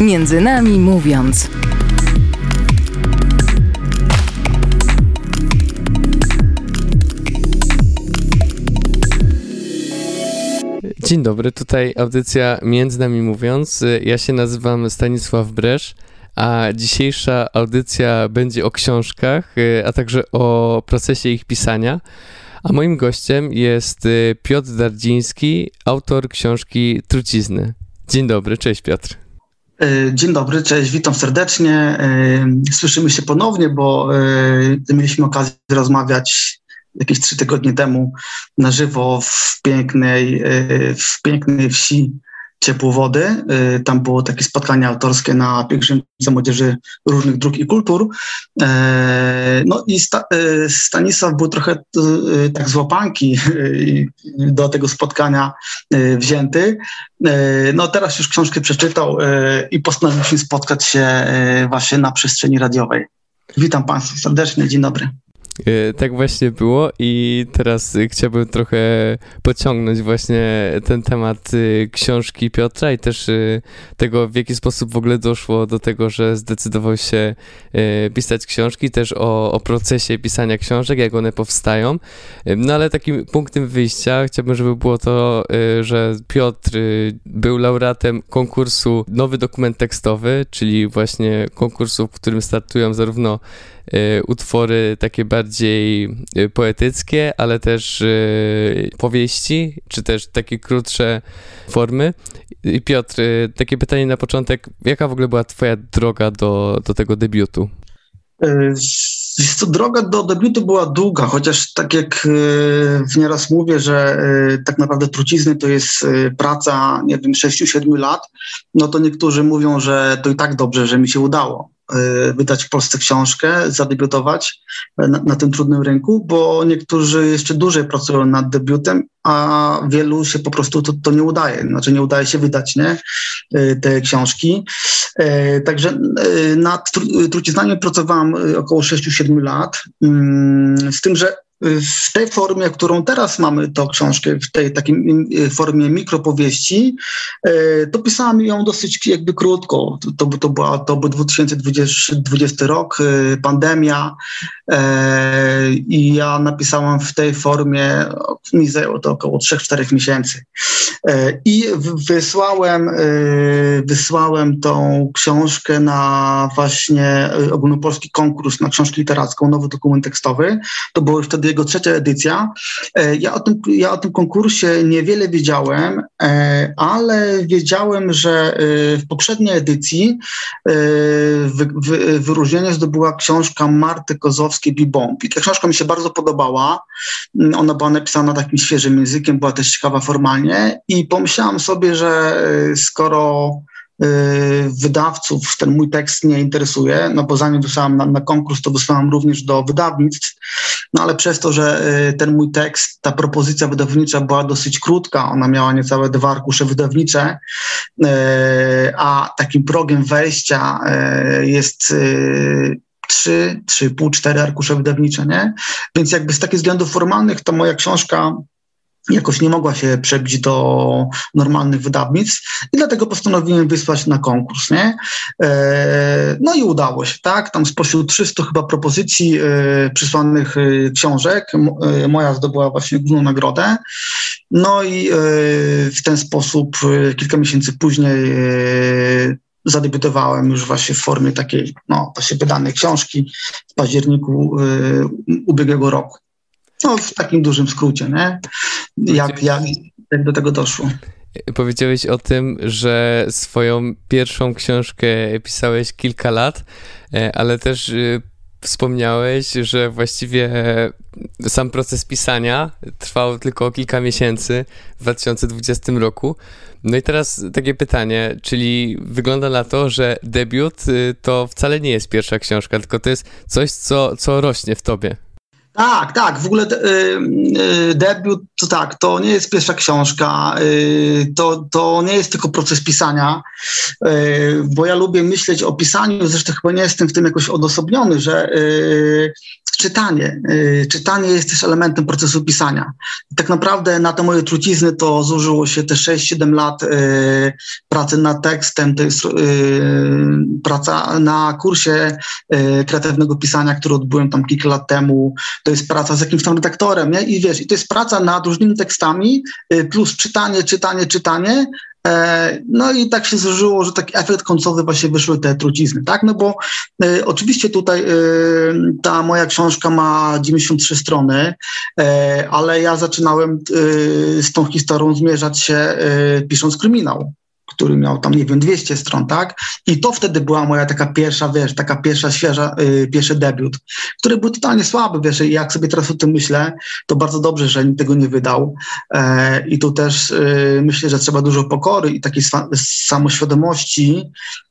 Między nami mówiąc. Dzień dobry, tutaj audycja Między nami mówiąc. Ja się nazywam Stanisław Bresz, a dzisiejsza audycja będzie o książkach, a także o procesie ich pisania. A moim gościem jest Piotr Dardziński, autor książki Trucizny. Dzień dobry, cześć Piotr. E, dzień dobry, cześć, witam serdecznie. E, słyszymy się ponownie, bo e, mieliśmy okazję rozmawiać jakieś trzy tygodnie temu na żywo w pięknej, w pięknej wsi Ciepłowody. Y, tam było takie spotkanie autorskie na pielgrzymce młodzieży różnych dróg i kultur. E, no i y, Stanisław był trochę y, tak z łapanki do tego spotkania wzięty. No teraz już książkę przeczytał i postanowiliśmy spotkać się właśnie na przestrzeni radiowej. Witam Państwa serdecznie, dzień dobry. E, tak właśnie było i teraz chciałbym trochę pociągnąć właśnie ten temat y, książki Piotra i też y, tego, w jaki sposób w ogóle doszło do tego, że zdecydował się y, pisać książki, też o, o procesie pisania książek, jak one powstają. No ale takim punktem wyjścia chciałbym, żeby było to, że Piotr był laureatem konkursu Nowy Dokument Tekstowy, czyli właśnie konkursu, w którym startują zarówno Y, utwory takie bardziej y, poetyckie, ale też y, powieści, czy też takie krótsze formy. I Piotr, takie pytanie na początek, jaka w ogóle była twoja droga do, do tego debiutu? To droga do debiutu była długa, chociaż tak jak nieraz mówię, że tak naprawdę trucizny to jest praca, nie wiem, 6-7 lat, no to niektórzy mówią, że to i tak dobrze, że mi się udało. Y, wydać w Polsce książkę, zadebiutować na, na, tym trudnym rynku, bo niektórzy jeszcze dłużej pracują nad debiutem, a wielu się po prostu to, to nie udaje, znaczy nie udaje się wydać nie, y, te książki. Y, także nad truciznami pracowałam około 6-7 lat, mm, z tym, że w tej formie, którą teraz mamy tą książkę, w tej takiej formie mikropowieści, e, to pisałem ją dosyć jakby krótko. To, to, to, była, to był 2020 rok, e, pandemia e, i ja napisałam w tej formie, mi zajęło to około 3-4 miesięcy. I wysłałem, wysłałem tą książkę na właśnie ogólnopolski konkurs na książkę literacką, nowy dokument tekstowy. To było wtedy jego trzecia edycja. E, ja o, tym, ja o tym konkursie niewiele wiedziałem, e, ale wiedziałem, że e, w poprzedniej edycji wy, wy, wyróżnienie zdobyła książka Marty Kozowskiej Bibomb. I ta książka mi się bardzo podobała. Ona była napisana takim świeżym językiem, była też ciekawa formalnie i pomyślałam sobie, że skoro Y, wydawców ten mój tekst nie interesuje, no bo zanim wysłałam na, na, konkurs, to wysłałam również do wydawnictw, no ale przez to, że y, ten mój tekst, ta propozycja wydawnicza była dosyć krótka, ona miała niecałe dwa arkusze wydawnicze, y, a takim progiem wejścia jest trzy, trzy, pół, cztery arkusze wydawnicze, nie? Więc jakby z takich względów formalnych to moja książka jakoś nie mogła się przebić do normalnych wydawnictw i dlatego postanowiłem wysłać na konkurs, nie? E, no i udało się, tak? Tam spośród 300 chyba propozycji e, przysłanych e, książek moja zdobyła właśnie główną nagrodę. No i w ten sposób kilka miesięcy później zadebiutowałem już właśnie w formie takiej, no, właśnie wydanej książki w październiku ubiegłego roku. No, w takim dużym skrócie, nie? Jak, jak, jak do tego doszło. Powiedziałeś o tym, że swoją pierwszą książkę pisałeś kilka lat, e, ale też y, wspomniałeś, że właściwie sam proces pisania trwał tylko kilka miesięcy w 2020 roku. No i teraz takie pytanie, czyli wygląda na to, że debiut to wcale nie jest pierwsza książka, tylko to jest coś, co, co rośnie w tobie. Tak, tak. W ogóle y, y, debiut to tak, to nie jest pierwsza książka, y, to, to nie jest tylko proces pisania, bo ja lubię myśleć o pisaniu, zresztą chyba nie jestem w tym jakoś odosobniony, że czytanie. Y, czytanie jest też elementem procesu pisania. tak naprawdę na te moje trucizny to zużyło się te 6-7 lat y, pracy nad tekstem, to jest y, praca na kursie kreatywnego pisania, który odbyłem tam kilka lat temu, to jest praca z jakimś tam redaktorem, nie? I wiesz, i to jest praca nad różnymi tekstami, plus czytanie, czytanie, czytanie, no i tak się złożyło, że taki efekt końcowy właśnie wyszły te trucizny, tak? No bo e, oczywiście tutaj e, ta moja książka ma 93 strony, e, ale ja zaczynałem e, z tą historią zmierzać się e, pisząc kryminał który miał tam, nie wiem, 200 stron, tak? I to wtedy była moja taka pierwsza, wiesz, taka pierwsza, świeża, yy, pierwszy debiut, który był totalnie słaby, wiesz, i jak sobie teraz o tym myślę, to bardzo dobrze, że nikt tego nie wydał. E, I tu też yy, myślę, że trzeba dużo pokory i takiej samoświadomości,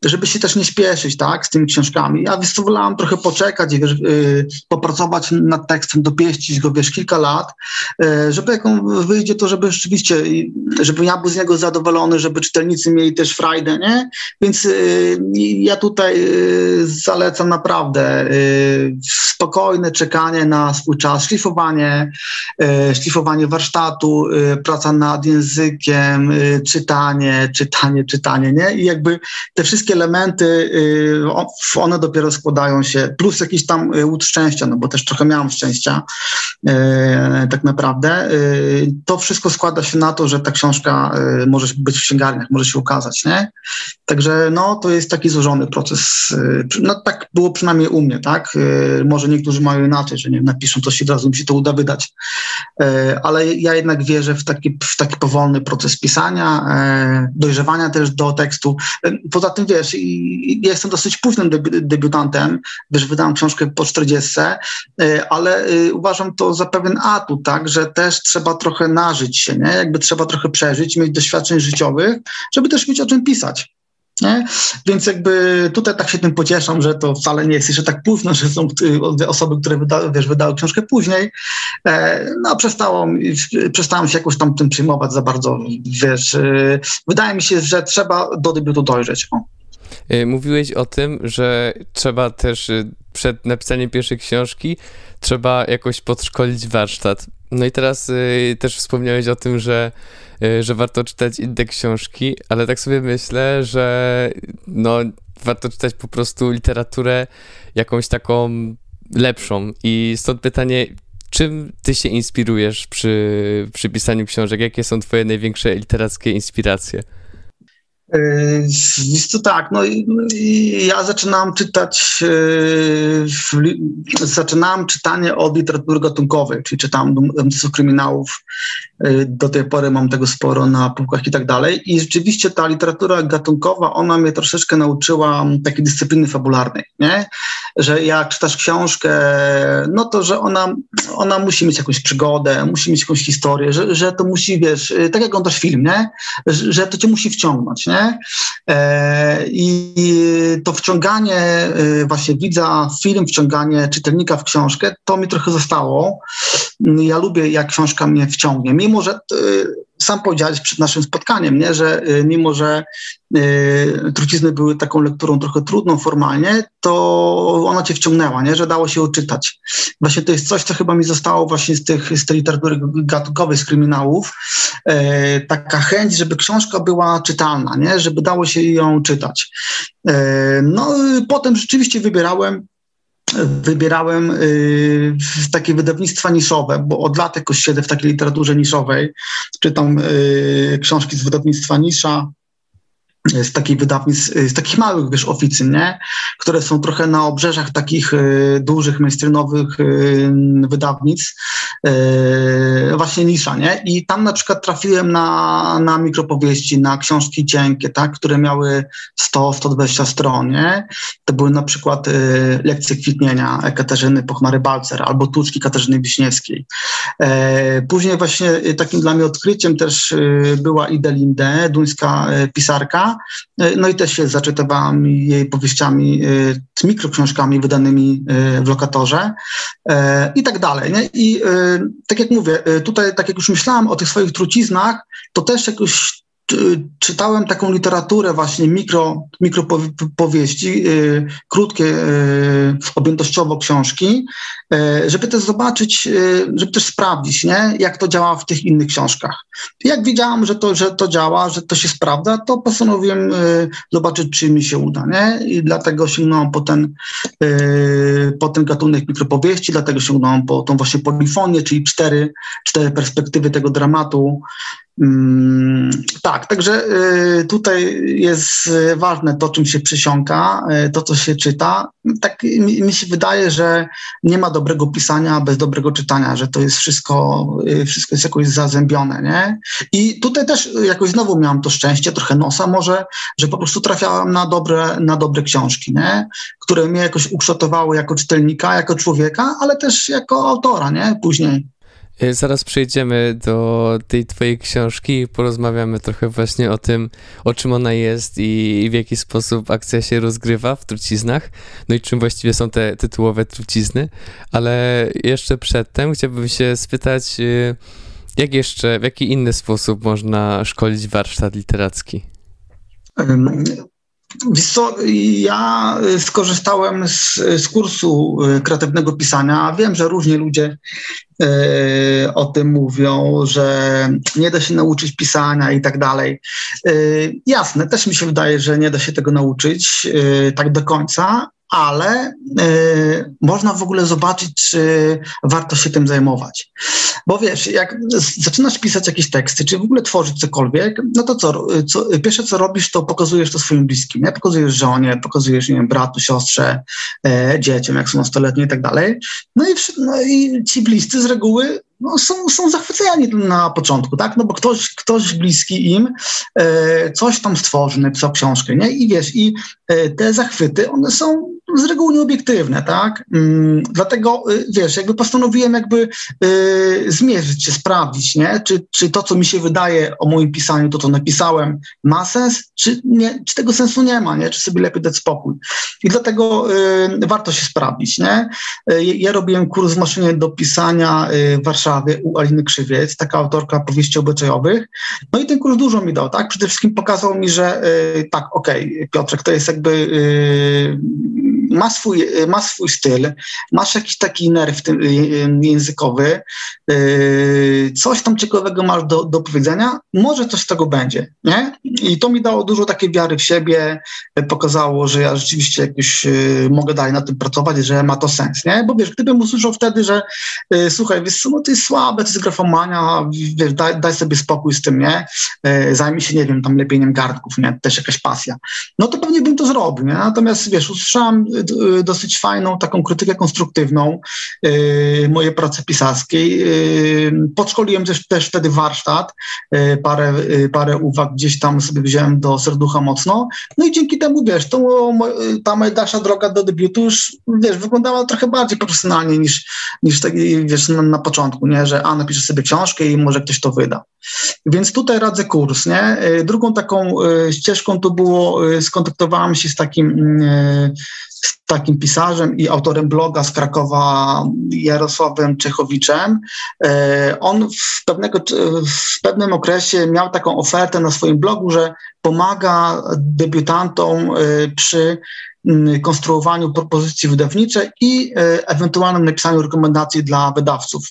żeby się też nie śpieszyć, tak, z tymi książkami. Ja wiesz, trochę poczekać, wiesz, yy, popracować nad tekstem, dopieścić go, wiesz, kilka lat, e, żeby jak on wyjdzie, to żeby rzeczywiście, żeby ja był z niego zadowolony, żeby czytelnicy mieli też frajdę, nie? Więc y, ja tutaj y, zalecam naprawdę y, spokojne czekanie na swój czas, szlifowanie, szlifowanie warsztatu, praca nad językiem, czytanie, czytanie, czytanie, nie? I jakby te wszystkie elementy, one dopiero składają się, plus jakiś tam łód szczęścia, no bo też trochę miałam szczęścia tak naprawdę. To wszystko składa się na to, że ta książka może być w księgarniach, może się ukazać, nie? Także no, to jest taki złożony proces. Y, no tak było przynajmniej u mnie, tak? Y, może niektórzy mają inaczej, że nie napiszą coś i od razu mi się to uda wydać. Y, ale ja jednak wierzę w taki, w taki powolny proces pisania, dojrzewania też do tekstu. Poza tym, wiesz, ja jestem dosyć późnym debiutantem, wiesz, wydałem książkę po 40, ale uważam to za pewien atut, tak? Że też trzeba trochę nażyć się, nie? Jakby trzeba trochę przeżyć, mieć doświadczeń życiowych, żeby też mieć o czym pisać. Nie? Więc jakby tutaj tak się tym pocieszam, że to wcale nie jest jeszcze tak późno, że są osoby, które wyda, wiesz, wydały książkę później. E, no przestałam, przestałam się jakoś tam tym przyjmować za bardzo, wiesz. E, wydaje mi się, że trzeba do debiutu dojrzeć. O. E, mówiłeś o tym, że trzeba też przed napisaniem pierwszej książki trzeba jakoś podszkolić warsztat. No i teraz też wspomniałeś o tym, że Y, że warto czytać inne książki, ale tak sobie myślę, że no, warto czytać po prostu literaturę jakąś taką lepszą. I stąd pytanie, czym ty się inspirujesz przy, przy pisaniu książek? Jakie są twoje największe literackie inspiracje? Jest to tak, no ja zaczynałem czytać, e, zaczynałem czytanie od literatury gatunkowej, czyli czytałem domysłów kryminałów, e, do tej pory mam tego sporo na półkach i tak dalej i rzeczywiście ta literatura gatunkowa, ona mnie troszeczkę nauczyła takiej dyscypliny fabularnej, nie? Że jak czytasz książkę, no to, że ona, ona musi mieć jakąś przygodę, musi mieć jakąś historię, że, że to musi, wiesz, tak jak oglądasz film, nie? Że to cię musi wciągnąć, nie? nie? E, I to wciąganie e, właśnie widza w film, wciąganie czytelnika w książkę, to mi trochę zostało. Ja lubię, jak książka mnie wciągnie, mimo że e, sam powiedziałeś przed naszym spotkaniem, nie? że mimo, że y, trucizny były taką lekturą trochę trudną formalnie, to ona cię wciągnęła, nie? że dało się uczytać. Właśnie to jest coś, co chyba mi zostało właśnie z, tych, z tej literatury gatunkowej, z kryminałów. Y, taka chęć, żeby książka była czytalna, nie? żeby dało się ją czytać. Y, no potem rzeczywiście wybierałem wybierałem y, takie wydawnictwa niszowe, bo od lat jakoś siedzę w takiej literaturze niszowej. Czytam y, książki z wydawnictwa Nisza, z takich wydawnictw, z takich małych, wiesz, oficyn, nie? które są trochę na obrzeżach takich y, dużych, mainstreamowych y, y, właśnie nisza, nie? I tam na przykład trafiłem na, na mikropowieści, na książki cienkie, tak? które miały 100-120 stron, nie? To były na przykład y, lekcje kwitnienia Katarzyny Pochmary-Balcer albo Tuczki Katarzyny Wiśniewskiej. E, później właśnie y, takim dla mnie odkryciem też y, była Idelinde, duńska pisarka, no i też się zaczytywałam jej powieściami, e, mikroksiążkami wydanymi e, w lokatorze i tak dalej. Nie? I tak jak mówię, tutaj, tak jak już myślałam o tych swoich truciznach, to też jakoś czytałem taką literaturę właśnie mikro, mikropowieści, y, krótkie y, objętościowo książki, y, żeby też zobaczyć, żeby też sprawdzić, nie? jak to działa w tych innych książkach. Jak widziałam, że to, że to działa, że to się sprawdza, to postanowiłem zobaczyć, czy mi się uda. Nie? I dlatego sięgnąłem po ten, po ten gatunek mikropowieści, dlatego sięgnąłem po tą właśnie polifonię, czyli cztery, cztery perspektywy tego dramatu, tak, także y, tutaj jest ważne to, czym się przysiąka, y, to, co się czyta. Tak mi się wydaje, że nie ma dobrego pisania bez dobrego czytania, że to jest wszystko, y, wszystko jest jakoś zazębione, nie? I tutaj też jakoś znowu miałam to szczęście, trochę nosa może, że po prostu trafiałam na dobre, na dobre książki, nie? Które mnie jakoś ukształtowały jako czytelnika, jako człowieka, ale też jako autora, nie? Później. E, zaraz przejdziemy do tej twojej książki i porozmawiamy trochę właśnie o tym, o czym ona jest i w jaki sposób akcja się rozgrywa w truciznach, no i czym właściwie są te tytułowe trucizny, ale jeszcze przedtem chciałbym się spytać, e, jak jeszcze, w jaki inny sposób można szkolić warsztat literacki? Ja skorzystałem z, z kursu e, kreatywnego pisania. Wiem, że różni ludzie E, o tym mówią, że nie da się nauczyć pisania i tak dalej. Jasne, też mi się wydaje, że nie da się tego nauczyć tak do końca, ale y, można w ogóle zobaczyć, czy warto się tym zajmować. Bo wiesz, jak zaczynasz pisać jakieś teksty, czy w ogóle tworzyć cokolwiek, no to co, co pierwsze co robisz, to pokazujesz to swoim bliskim, nie? Pokazujesz żonie, pokazujesz, nie wiem, bratu, siostrze, e, dzieciom, jak są nastoletnie i tak dalej. No i, no i ci bliscy z reguły no, są, są zachwyceni na początku, tak? No bo ktoś, ktoś bliski im e, coś tam stworzy, napisał książkę, nie? I wiesz, i e, te zachwyty, one są z reguły nieobiektywne, tak? Mm, dlatego, e, wiesz, jakby postanowiłem jakby e, zmierzyć się, sprawdzić, nie? Czy, czy to, co mi się wydaje o moim pisaniu, to, co napisałem, ma sens, czy, nie, czy tego sensu nie ma, nie? Czy sobie lepiej dać spokój. I dlatego e, warto się sprawdzić, nie? E, ja robiłem kurs w maszynie do pisania w Warszawie, u Aliny Krzywiec, taka autorka powieści obyczajowych. No i ten kurs dużo mi dał, tak? Przede wszystkim pokazał mi, że y, tak, okej, okay, Piotrek, to jest jakby y, ma swój, ma swój styl, masz jakiś taki nerw językowy, y, coś tam ciekawego masz do, do powiedzenia, może coś z tego będzie, nie? I to mi dało dużo takiej wiary w siebie, pokazało, że ja rzeczywiście jakoś mogę dalej na tym pracować, że ma to sens, nie? Bo wiesz, gdybym usłyszał wtedy, że słuchaj, wiesz co, no to jest słabe, to jest grafomania, wiesz, daj, daj, sobie spokój z tym, nie? Zajmij się, nie wiem, tam lepieniem gardków, nie? Też jakaś pasja. No to pewnie bym to zrobił, nie? Natomiast, wiesz, usłyszałam e, dosyć fajną taką krytykę konstruktywną yy, mojej pracy pisarskiej. Yy, podszkoliłem też, też wtedy warsztat, parę, parę uwag gdzieś tam sobie wziąłem do serducha mocno, no i dzięki temu, wiesz, to, ta moja dalsza droga do debiutu już, wiesz, wyglądała trochę bardziej profesjonalnie niż, niż tak, wiesz, na, na początku nie? że a, napiszę sobie książkę i może ktoś to wyda. Więc tutaj radzę kurs. Nie? Y, drugą taką y, ścieżką to było, y, skontaktowałem się z takim, z takim pisarzem i autorem bloga z Krakowa Jarosławem Czechowiczem. On w, pewnego, w pewnym okresie miał taką ofertę na swoim blogu, że pomaga debiutantom przy konstruowaniu propozycji wydawniczej i e, ewentualnym napisaniu rekomendacji dla wydawców.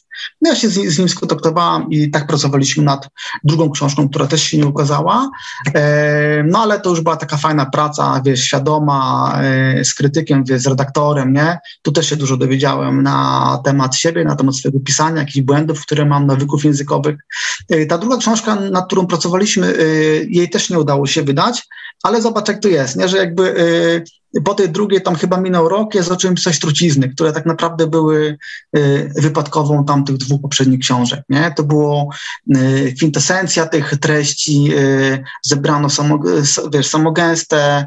No ja się z, z nim skontaktowałam i tak pracowaliśmy nad drugą książką, która też się nie ukazała. E, no ale to już była taka fajna praca, wiesz, świadoma, e, z krytykiem, wiesz, z redaktorem, nie? Tu też się dużo dowiedziałem na temat siebie, na temat swojego pisania, jakichś błędów, które mam, nawyków językowych. Ta druga książka, nad którą pracowaliśmy, jej też nie udało się wydać, ale zobacz, jak to jest, nie? że jakby po tej drugiej tam chyba minął rok, ja zacząłem pisać trucizny, które tak naprawdę były y, wypadkową tamtych dwóch poprzednich książek. Nie? To było y, kwintesencja tych treści, y, zebrano samo, wiesz, samogęste,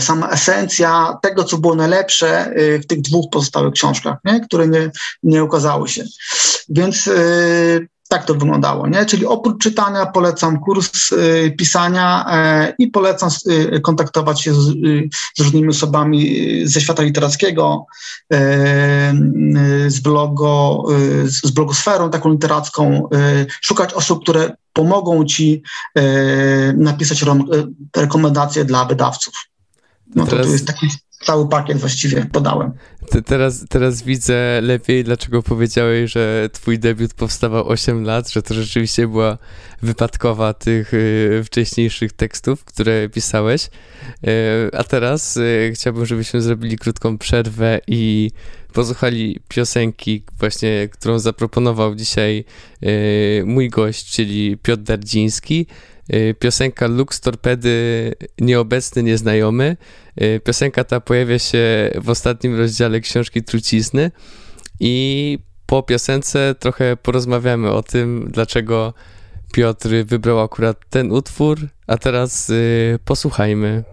sama esencja tego, co było najlepsze w tych dwóch pozostałych książkach, nie? które nie, nie ukazały się. Więc tak to wyglądało, nie? Czyli oprócz czytania polecam kurs y, pisania y, i polecam y, kontaktować się z, z, różnymi osobami ze świata literackiego, z, blogo, z blogosferą taką literacką, szukać osób, które pomogą ci napisać rekomendacje dla wydawców. No to, Teraz... to jest taki cały pakiet właściwie podałem. Te, teraz, teraz widzę lepiej, dlaczego powiedziałeś, że twój debiut powstawał 8 lat, że to rzeczywiście była wypadkowa tych y, wcześniejszych tekstów, które pisałeś. Y, a teraz y, chciałbym, żebyśmy zrobili krótką przerwę i posłuchali piosenki właśnie, którą zaproponował dzisiaj mój gość, czyli Piotr Dardziński. Y, piosenka Lux Torpedy Nieobecny Nieznajomy. Y, piosenka ta pojawia się w ostatnim rozdziale książki Trucizny i po piosence trochę porozmawiamy o tym, dlaczego Piotr wybrał akurat ten utwór, a teraz y, posłuchajmy.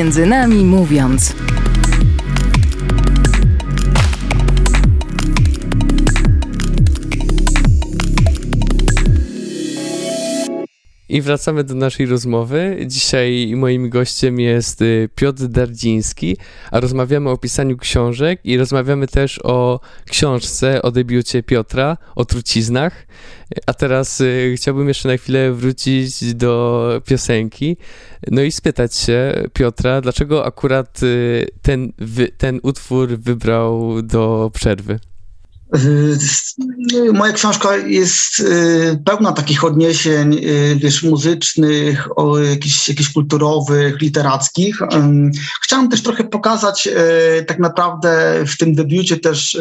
Między nami mówiąc. I wracamy do naszej rozmowy. Dzisiaj moim gościem jest y, Piotr Dardziński, a rozmawiamy o pisaniu książek i rozmawiamy też o książce, o debiucie Piotra, o truciznach. A teraz y, chciałbym jeszcze na chwilę wrócić do piosenki, no i spytać się Piotra, dlaczego akurat y, ten, ten utwór wybrał do przerwy? Y, moja książka jest y, pełna takich odniesień, y, wiesz, muzycznych, jakichś, jakichś kulturowych, literackich. Chciałam też trochę pokazać tak naprawdę w tym debiucie też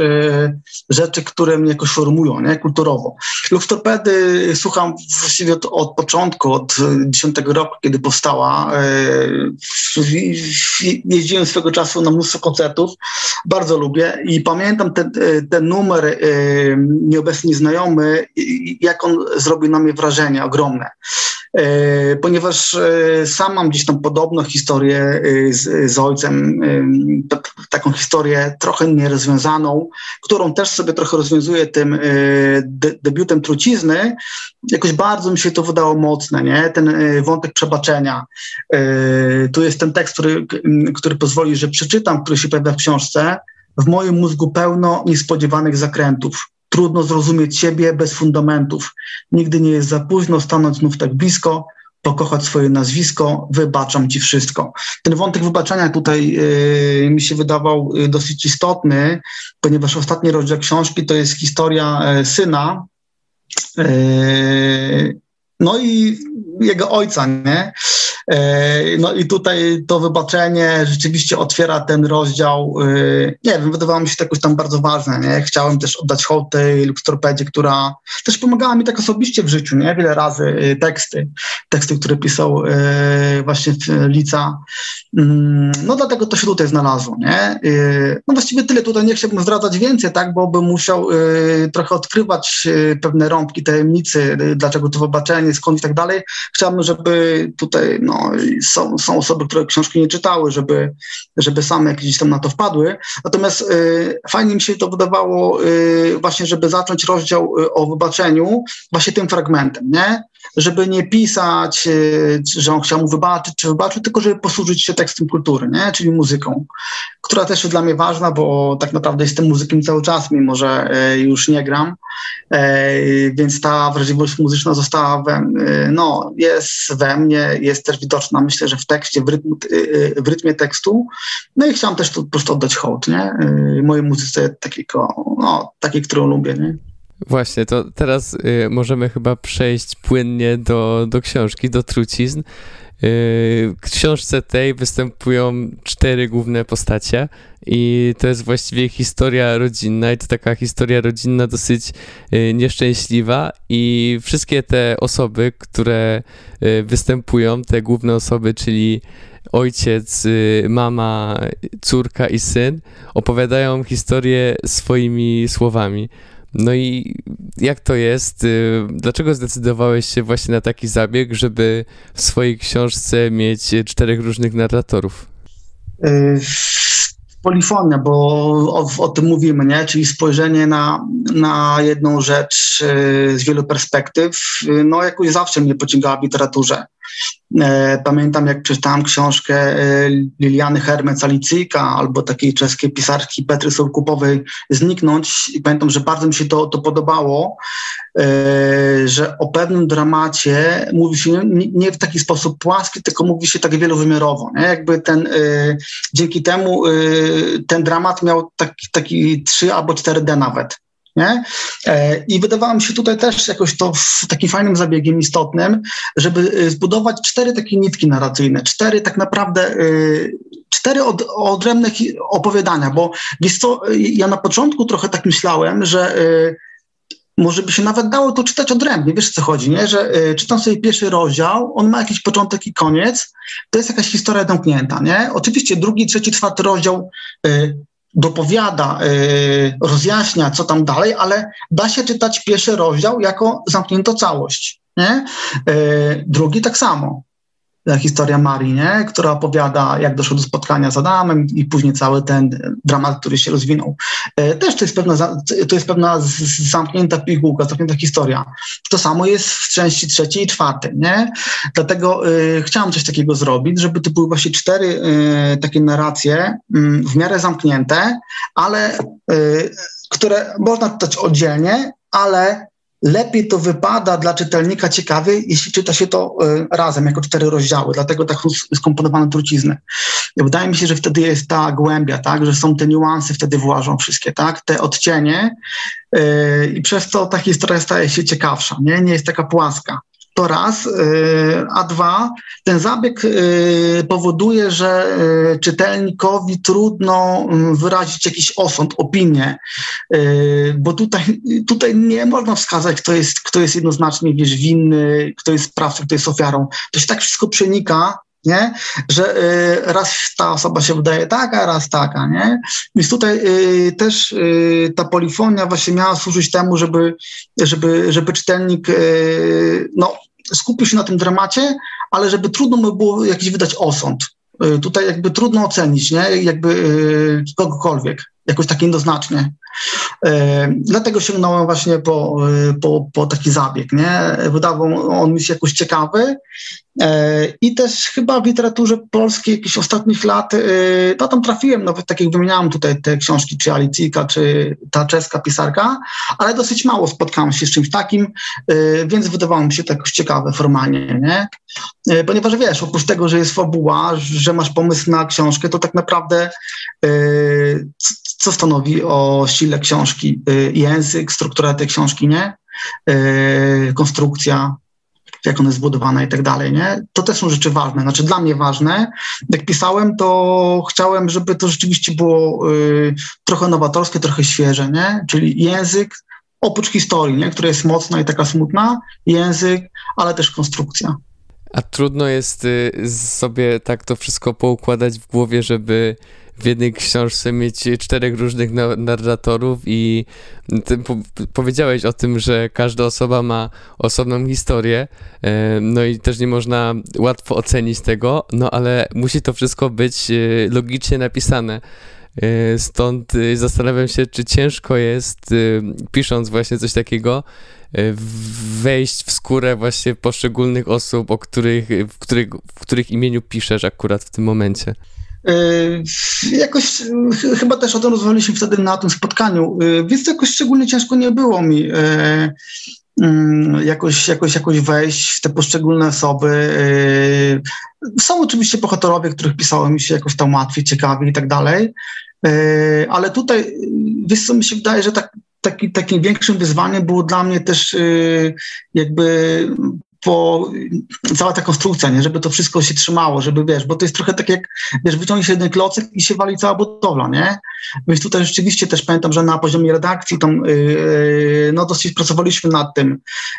rzeczy, które mnie jakoś formują, nie, kulturowo. Lux Torpedy słucham właściwie od, od początku, od dziesiątego roku, kiedy powstała. Jeździłem swego czasu na mnóstwo koncertów, bardzo lubię i pamiętam ten, ten numer, numer y, nieobecnie znajomy, jak on zrobił na mnie wrażenie ogromne. Y, ponieważ y, sam mam gdzieś tam podobną historię z, z ojcem, taką historię trochę nierozwiązaną, którą też sobie trochę rozwiązuję tym de debiutem trucizny. Jakoś bardzo mi się to wydało mocne, nie? Ten wątek przebaczenia. Tu jest ten tekst, który, który pozwoli, że przeczytam, który się pojawia w książce. W moim mózgu pełno niespodziewanych zakrętów. Trudno zrozumieć siebie bez fundamentów. Nigdy nie jest za późno stanąć znów tak blisko, pokochać swoje nazwisko, wybaczam ci wszystko. Ten wątek wybaczenia tutaj yy, mi się wydawał yy, dosyć istotny, ponieważ ostatni rozdział książki to jest historia yy, syna, no i jego ojca, nie? E, no i tutaj to wybaczenie rzeczywiście otwiera ten rozdział, e, nie wiem, wydawało mi się to jakoś tam bardzo ważne, nie? Chciałem też oddać hołd tej Luxtorpedzie, która też pomagała mi tak osobiście w życiu, nie? Wiele razy e, teksty, teksty, które pisał właśnie Lica. Mm, no dlatego to się tutaj znalazło, nie? No właściwie tyle, tutaj nie chciałbym zdradzać więcej, tak? Bo bym musiał trochę odkrywać pewne rąbki tajemnicy, dlaczego to wybaczenie, skąd i tak dalej. Chciałbym, żeby tutaj, no są, są osoby, które książki nie czytały, żeby, żeby same gdzieś tam na to wpadły. Natomiast y, fajnie mi się to wydawało y, właśnie, żeby zacząć rozdział y, o wybaczeniu właśnie tym fragmentem, nie? Żeby nie pisać, e, że on chciał mu wybaczyć, czy wybaczył, tylko żeby posłużyć się tekstem kultury, nie? czyli muzyką, która też jest dla mnie ważna, bo tak naprawdę jestem muzykiem cały czas, mimo że e, już nie gram, e, więc ta wrażliwość muzyczna została we, no, jest we mnie, jest też widoczna, myślę, że w tekście, w, rytm, w rytmie tekstu, no i chciałam też tu po prostu oddać hołd, nie? Mojej muzyce takiego, no, takiej, którą lubię, nie? Właśnie, to teraz y, możemy chyba przejść płynnie do, do książki, do trucizn. Y, w książce tej występują cztery główne postacie i to jest właściwie historia rodzinna i to taka historia rodzinna dosyć y, nieszczęśliwa i wszystkie te osoby, które y, występują, te główne osoby, czyli ojciec, mama, córka i syn, opowiadają historię swoimi słowami. No i jak to jest? Y, dlaczego zdecydowałeś się właśnie na taki zabieg, żeby w swojej książce mieć czterech różnych narratorów? Y, polifonia, bo o, o, tym mówimy, nie? czyli spojrzenie na, na jedną rzecz y, z wielu perspektyw, no jakoś zawsze mnie pociągała w literaturze. E, pamiętam, jak przeczytałem książkę e, Liliany Hermec-Alicyjka albo takiej czeskiej pisarki Petry Sołkupowej Zniknąć i pamiętam, że bardzo mi się to, to podobało, e, że o pewnym dramacie mówi się nie, w taki sposób płaski, tylko mówi się tak wielowymiarowo. Nie? Jakby ten, dzięki temu ten dramat miał taki, taki trzy albo cztery D nawet. Nie? E, I wydawało mi się tutaj też jakoś to takim fajnym zabiegiem istotnym, żeby y, zbudować cztery takie nitki narracyjne, cztery tak naprawdę, y, cztery od, odrębne opowiadania, bo wiesz co, ja na początku trochę tak myślałem, że y, może by się nawet dało to czytać odrębnie, wiesz co chodzi, nie? że czytam sobie pierwszy rozdział, on ma jakiś początek i koniec, to jest jakaś historia zamknięta, nie? Oczywiście drugi, trzeci, czwarty rozdział dopowiada, y, rozjaśnia, co tam dalej, ale da się czytać pierwszy rozdział jako zamkniętą całość. Nie? Y, drugi tak samo. Historia Marii, nie? która opowiada, jak doszło do spotkania z Adamem i później cały ten dramat, który się rozwinął. E, też to jest pewna, to jest pewna zamknięta pigułka, zamknięta historia. To samo jest w części trzeciej i czwartej, nie? Dlatego y, chciałam coś takiego zrobić, żeby to były właśnie cztery y, takie narracje y, w miarę zamknięte, ale które można czytać oddzielnie, ale lepiej to wypada dla czytelnika ciekawy, jeśli czyta się to y, razem, jako cztery rozdziały, dlatego tak skomponowane trucizny. Wydaje mi się, że wtedy jest ta głębia, tak, że są te niuanse wtedy włażą wszystkie, tak, te odcienie yy, i przez to ta historia staje się ciekawsza, nie, nie jest taka płaska to raz, y, a dwa, ten zabieg y, powoduje, że y, czytelnikowi trudno mm, wyrazić jakiś osąd, opinię, bo tutaj, tutaj nie można wskazać, kto jest, kto jest jednoznacznie wiesz, winny, kto jest sprawcą, kto jest ofiarą. To się tak wszystko przenika, nie? że raz ta osoba się wydaje taka, raz taka. Nie? Więc tutaj też ta polifonia właśnie miała służyć temu, żeby, żeby, żeby czytelnik no, skupił się na tym dramacie, ale żeby trudno mu było jakiś wydać osąd. Y, tutaj jakby trudno ocenić, nie? Jakby y, kogokolwiek, jakoś tak jednoznacznie. Y, dlatego sięgnąłem właśnie po, po, po taki zabieg, nie? Wydawał on mi się jakoś ciekawy, E, I też chyba w literaturze polskiej jakichś ostatnich lat, e, no tam trafiłem, nawet tak jak wymieniałem tutaj te książki, czy Alicika, czy ta czeska pisarka, ale dosyć mało spotkałem się z czymś takim, e, więc wydawało mi się to jakoś ciekawe formalnie, nie? Ponieważ wiesz, oprócz tego, że jest fabuła, że masz pomysł na książkę, to tak naprawdę co stanowi o sile książki? Język, struktura tej książki, nie? Konstrukcja, jak ona jest zbudowana i tak dalej, nie? To też są rzeczy ważne, znaczy dla mnie ważne. Jak pisałem, to chciałem, żeby to rzeczywiście było y, trochę nowatorskie, trochę świeże, nie? Czyli język, oprócz historii, nie? która jest mocna i taka smutna, język, ale też konstrukcja. A trudno jest y, sobie tak to wszystko poukładać w głowie, żeby w jednej książce mieć czterech różnych narratorów i powiedziałeś o tym, że każda osoba ma osobną historię, e, no i też nie można łatwo ocenić tego, no ale musi to wszystko być e, logicznie napisane. E, stąd zastanawiam się, czy ciężko jest, pisząc właśnie coś takiego, wejść w skórę właśnie poszczególnych osób, o których, w, których, w których imieniu piszesz akurat w tym momencie. Yy, jakoś chyba też o tym rozmawialiśmy wtedy na tym spotkaniu, więc jakoś szczególnie ciężko nie było mi yy, jakoś, jakoś, jakoś wejść w te poszczególne osoby. Są oczywiście bohaterowie, których pisało mi się jakoś tam łatwiej, ciekawiej i tak dalej, ale tutaj, wiesz co, mi się wydaje, że tak, taki, takim większym wyzwaniem było dla mnie też jakby po, cała ta konstrukcja, nie? żeby to wszystko się trzymało, żeby wiesz, bo to jest trochę tak jak, wiesz, wyciągniesz jeden klocek i się wali cała budowla, nie? Więc tutaj rzeczywiście też pamiętam, że na poziomie redakcji tam, yy, no dosyć pracowaliśmy nad tym,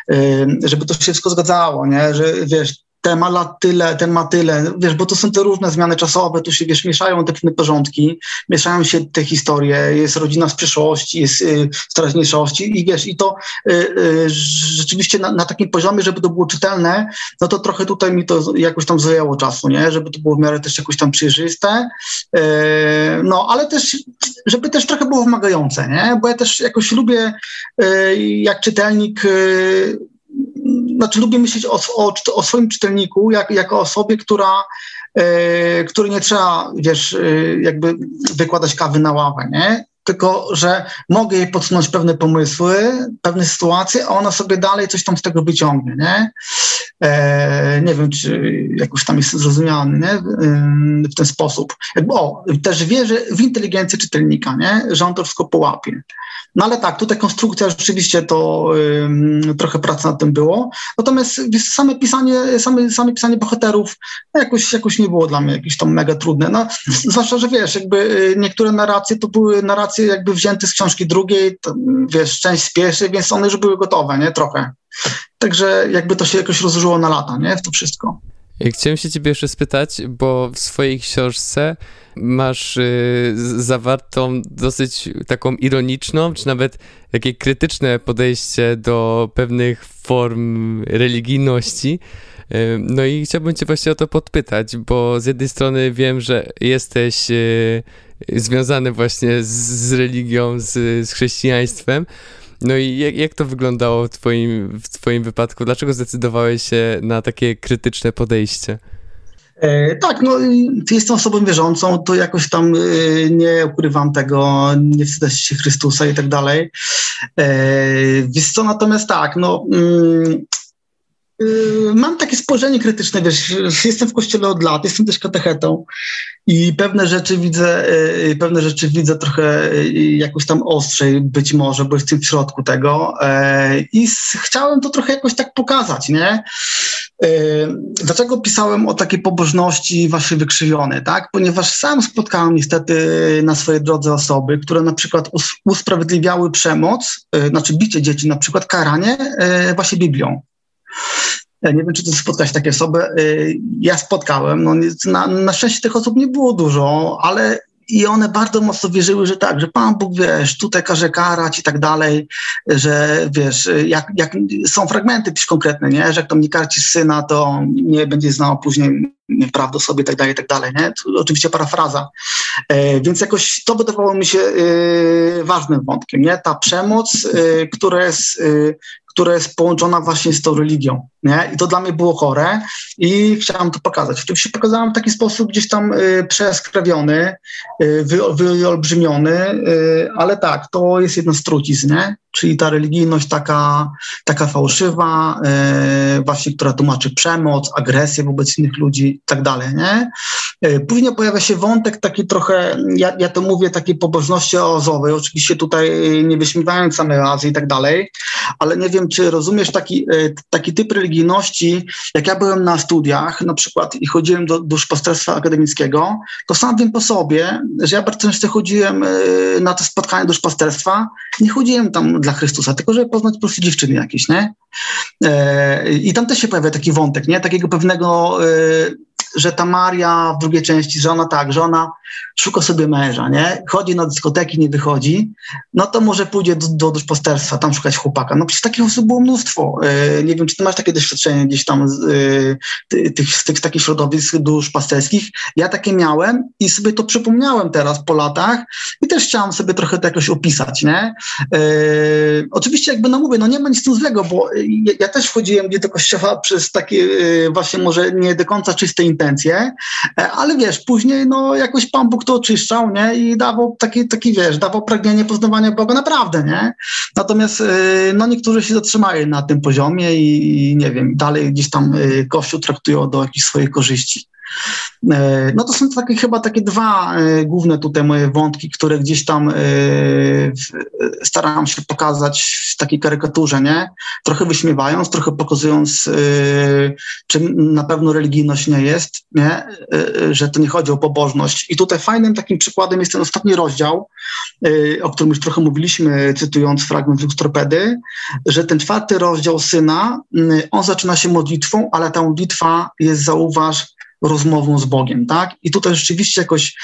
yy, żeby to się wszystko zgadzało, nie? Że wiesz, ten ma lat tyle, ten ma tyle, wiesz, bo to są te różne zmiany czasowe, tu się, wiesz, mieszają te pewne porządki, mieszają się te historie, jest rodzina z przeszłości, jest y, z teraźniejszości i wiesz, i to y, y, rzeczywiście na, na, takim poziomie, żeby to było czytelne, no to trochę tutaj mi to jakoś tam zajęło czasu, nie, żeby to było w miarę też jakoś tam przejrzyste, y, no, ale też, żeby też trochę było wymagające, nie, bo ja też jakoś lubię, y, jak czytelnik y, znaczy lubię myśleć o, o, o swoim czytelniku jak, jako osobie, która, e, który nie trzeba, wiesz, e, jakby wykładać kawy na ławę, nie? Tylko, że mogę jej podsunąć pewne pomysły, pewne sytuacje, a ona sobie dalej coś tam z tego wyciągnie, nie? E, nie wiem, czy jakoś tam jest zrozumiany, nie? W ten sposób. O, też wierzę w inteligencję czytelnika, nie? Że on to wszystko połapie. No ale tak, tutaj konstrukcja rzeczywiście to trochę pracy nad tym było. Natomiast same pisanie, same, same pisanie bohaterów jakoś, jakoś nie było dla mnie jakieś tam mega trudne. No, zwłaszcza, że wiesz, jakby y, niektóre narracje to były narracje jakby wzięte z książki drugiej, to, wiesz, część z pierwszej, więc one już były gotowe, nie? Trochę. Także jakby to się jakoś rozłożyło na lata, nie? W to wszystko. Chciałem się ciebie jeszcze spytać, bo w swojej książce masz y, zawartą dosyć taką ironiczną, czy nawet takie krytyczne podejście do pewnych form religijności. No i chciałbym cię właśnie o to podpytać, bo z jednej strony wiem, że jesteś związany właśnie z, z religią, z, z chrześcijaństwem, no i jak, jak to wyglądało w twoim, w twoim wypadku? Dlaczego zdecydowałeś się na takie krytyczne podejście? E, tak, no jestem osobą wierzącą, to jakoś tam e, nie ukrywam tego, nie wstydzę się Chrystusa i tak dalej. E, wiesz co, natomiast tak, no mm, mam takie spojrzenie krytyczne, wiesz, jestem w kościele od lat, jestem też katechetą i pewne rzeczy widzę, y, pewne rzeczy widzę trochę y, jakoś tam ostrzej być może, bo jestem w środku tego i chciałem to trochę jakoś tak pokazać, nie? Dlaczego pisałem o takiej pobożności właśnie wykrzywionej, tak? Ponieważ sam spotkałem niestety na swojej drodze osoby, które na przykład usprawiedliwiały przemoc, znaczy bicie dzieci, na przykład karanie właśnie Biblią. Ja nie wiem, czy ty spotkałeś takie osoby. Y, ja spotkałem. No, na, na szczęście tych osób nie było dużo, ale i one bardzo mocno wierzyły, że tak, że Pan Bóg, wiesz, tutaj każe karać i tak dalej, że wiesz, jak, jak są fragmenty pisz konkretne, nie, że jak tam nie karci syna, to nie będzie znał później prawdy sobie i tak dalej, i tak dalej, nie? To oczywiście parafraza. E, więc jakoś to wydawało mi się e, ważnym wątkiem, nie? Ta przemoc, e, która jest, e, która jest połączona właśnie z tą religią. Nie? I to dla mnie było chore i chciałam to pokazać. Oczywiście pokazałam w taki sposób gdzieś tam y, przeskrawiony, y, wy, wyolbrzymiony, y, ale tak, to jest jedna z trucizn, nie? czyli ta religijność taka, taka fałszywa, y, właśnie, która tłumaczy przemoc, agresję wobec innych ludzi i tak dalej. Nie? Y, później pojawia się wątek taki trochę, ja, ja to mówię, takiej pobożności oazowej, oczywiście tutaj nie wyśmiewając samej Azji i tak dalej, ale nie wiem, czy rozumiesz taki, y, taki typ religii, religijności, jak ja byłem na studiach na przykład i chodziłem do duszpasterstwa akademickiego, to sam wiem po sobie, że ja bardzo często chodziłem y, na te spotkania duszpasterstwa, nie chodziłem tam dla Chrystusa, tylko żeby poznać po prostu dziewczyny jakieś, nie? E, I tam też się pojawia taki wątek, nie? Takiego pewnego y, że ta Maria w drugiej części, że ona tak, że ona szuka sobie męża, nie? Chodzi na dyskoteki, nie wychodzi, no to może pójdzie do, do duszpasterstwa, tam szukać chłopaka. No przecież takich osób było mnóstwo. Yy, nie wiem, czy ty masz takie doświadczenie gdzieś tam z, yy, tych, z tych takich środowisk duszpasterskich. Ja takie miałem i sobie to przypomniałem teraz po latach i też chciałam sobie trochę to jakoś opisać, nie? Yy, oczywiście jakby no mówię, no nie ma nic tym złego, bo ja, ja też wchodziłem gdzieś do kościoła przez takie właśnie może nie do końca czyste intencje, ale wiesz, później no jakoś Pan Bóg to oczyszczał, nie? I dawał taki, taki wiesz, dawał pragnienie poznawania Boga naprawdę, nie? Natomiast y, no niektórzy się zatrzymali na tym poziomie i, nie wiem, dalej gdzieś tam y, Kościół traktują do jakichś swoich korzyści. E, no to są takie chyba takie dwa e, główne tutaj moje wątki, które gdzieś tam e, starałam się pokazać w takiej karykaturze, nie? Trochę wyśmiewając, trochę pokazując, czym na pewno religijność nie jest, nie? Że to nie chodzi o pobożność. I tutaj fajnym takim przykładem jest ten ostatni rozdział, o którym już trochę mówiliśmy, cytując fragment Luxtorpedy, że ten czwarty rozdział Syna, on zaczyna się modlitwą, ale ta modlitwa jest, zauważ, rozmową z Bogiem, tak? I tutaj rzeczywiście jakoś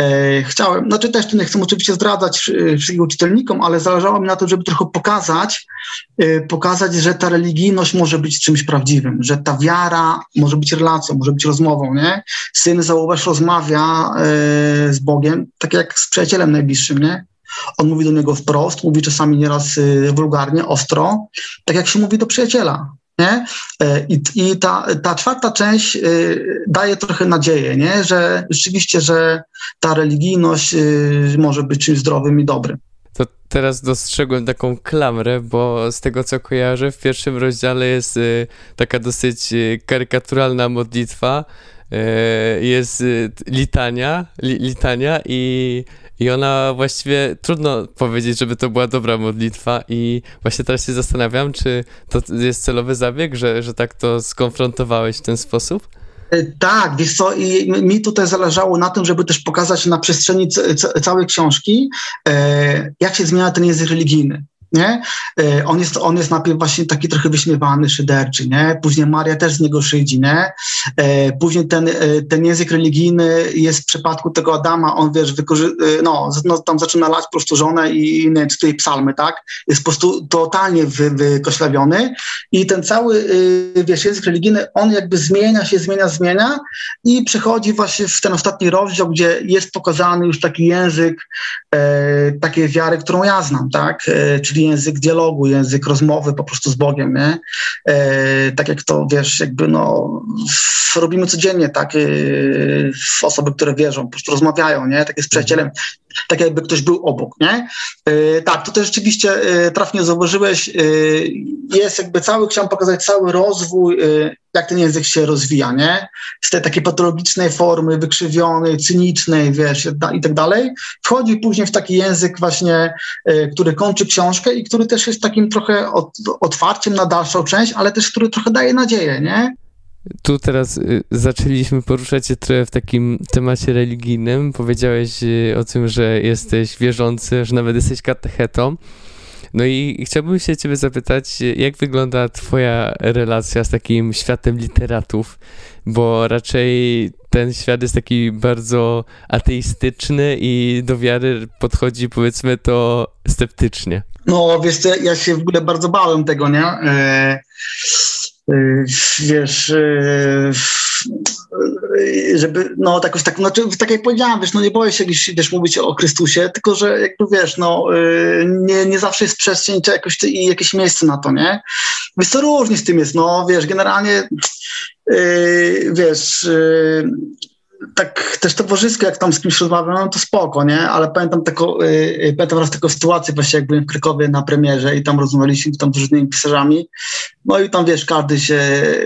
e, chciałem, znaczy też nie chcę oczywiście zdradzać wszystkim czytelnikom, ale zależało mi na tym, żeby trochę pokazać, e, pokazać, że ta religijność może być czymś prawdziwym, że ta wiara może być relacją, może być rozmową, nie? Syn, zauważ, rozmawia e, z Bogiem, tak jak z przyjacielem najbliższym, nie? On mówi do niego wprost, mówi czasami nieraz y, wulgarnie, ostro, tak jak się mówi do przyjaciela. Nie? E, I, i ta, ta czwarta część y, daje trochę nadzieję, nie? że rzeczywiście, że ta religijność y, może być czymś zdrowym i dobrym. To teraz dostrzegłem taką klamrę, bo z tego co kojarzę, w pierwszym rozdziale jest taka dosyć karykaturalna modlitwa, jest litania, li, litania i i ona właściwie trudno powiedzieć, żeby to była dobra modlitwa, i właśnie teraz się zastanawiam, czy to jest celowy zabieg, że, że tak to skonfrontowałeś w ten sposób? E, tak, wiesz co, i mi tutaj zależało na tym, żeby też pokazać na przestrzeni całej książki, e, jak się zmienia ten język religijny. Nie? E, on jest, on jest najpierw właśnie taki trochę wyśmiewany, szyderczy, nie? Później Maria też z niego szydzi, nie? E, później ten, e, ten język religijny jest w przypadku tego Adama, on wiesz, wykorzy- no, no, tam zaczyna lać po prostu żonę i nie cytuję psalmy, tak? Jest po prostu totalnie wy, wykoślawiony i ten cały, wiesz, język religijny, on jakby zmienia się, zmienia, zmienia i przechodzi właśnie w ten ostatni rozdział, gdzie jest pokazany już taki język e, takiej wiary, którą ja znam, tak? E, czyli język dialogu, język rozmowy po prostu z Bogiem, nie? E, tak jak to, wiesz, jakby no, robimy codziennie, tak? E, osoby, które wierzą, po prostu rozmawiają, nie? Tak jest przyjacielem, tak jakby ktoś był obok, nie? E, tak, to też rzeczywiście e, trafnie zauważyłeś, e, jest jakby cały, chciałem pokazać cały rozwój, jak ten język się rozwija, nie? Z tej takiej patologicznej formy, wykrzywionej, cynicznej, wiesz, i tak dalej, wchodzi później w taki język właśnie, który kończy książkę i który też jest takim trochę otwarciem na dalszą część, ale też który trochę daje nadzieję, nie? Tu teraz y, zaczęliśmy poruszać się trochę w takim temacie religijnym. Powiedziałeś y, o tym, że jesteś wierzący, że nawet jesteś katechetą. No i chciałbym się ciebie zapytać, jak wygląda twoja relacja z takim światem literatów, bo raczej ten świat jest taki bardzo ateistyczny i do wiary podchodzi powiedzmy to sceptycznie. No wiesz, ja się w ogóle bardzo bałem tego, nie? E, Y, wiesz, y, y, żeby, no, jakoś tak, znaczy, tak jak powiedziałem, wiesz, no nie boję się wiesz, mówić o Chrystusie, tylko, że jakby, wiesz, no, nie, nie zawsze jest przestrzeń, czy jakoś, i jakieś miejsce na to, nie? Wiesz, co różnie z tym jest, no, wiesz, generalnie, wiesz, tak też towarzysko, jak tam z kimś rozmawiam, no to spoko, nie? Ale pamiętam taką, yy, pamiętam raz taką sytuację właśnie, jak byłem w Krakowie na premierze i tam rozmawialiśmy tam z różnymi pisarzami, no i tam, wiesz, każdy się,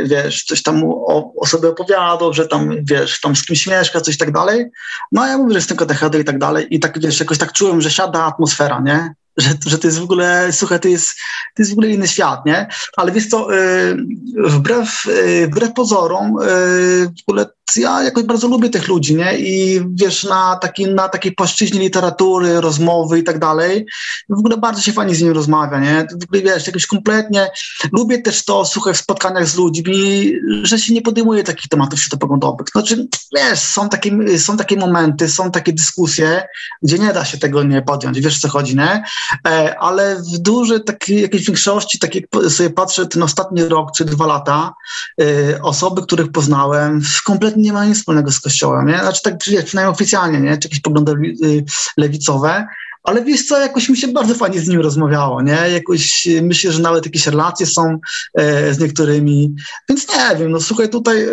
wiesz, coś tam o, o sobie opowiadał, że tam, wiesz, tam z kimś mieszka, coś tak dalej. No ja mówię, że jestem katechetą i tak dalej i tak, wiesz, jakoś tak czułem, że siada atmosfera, nie? że, że to jest w ogóle, słuchaj, to jest, to jest w ogóle inny świat, nie? Ale wiesz co, y, wbrew, y, wbrew pozorom, y, w ogóle ja jakoś bardzo lubię tych ludzi, nie? I wiesz, na, taki, na takiej płaszczyźnie literatury, rozmowy i tak dalej, w ogóle bardzo się fajnie z nimi rozmawia, nie? W ogóle wiesz, jakoś kompletnie, lubię też to, słuchaj, w spotkaniach z ludźmi, że się nie podejmuje takich tematów światopoglądowych. Znaczy, wiesz, są takie, są takie momenty, są takie dyskusje, gdzie nie da się tego nie podjąć, wiesz, co chodzi, nie? E, ale w dużej takiej jakiejś większości, tak jak sobie patrzę ten ostatni rok czy dwa lata, e, osoby, których poznałem, kompletnie nie mają nic wspólnego z Kościołem, nie? Znaczy tak przynajmniej oficjalnie, nie? Czy jakieś poglądy y, lewicowe, ale wiesz co, jakoś mi się bardzo fajnie z nim rozmawiało, nie? Jakoś y, myślę, że nawet jakieś relacje są e, z niektórymi, więc nie wiem, no słuchaj, tutaj, e,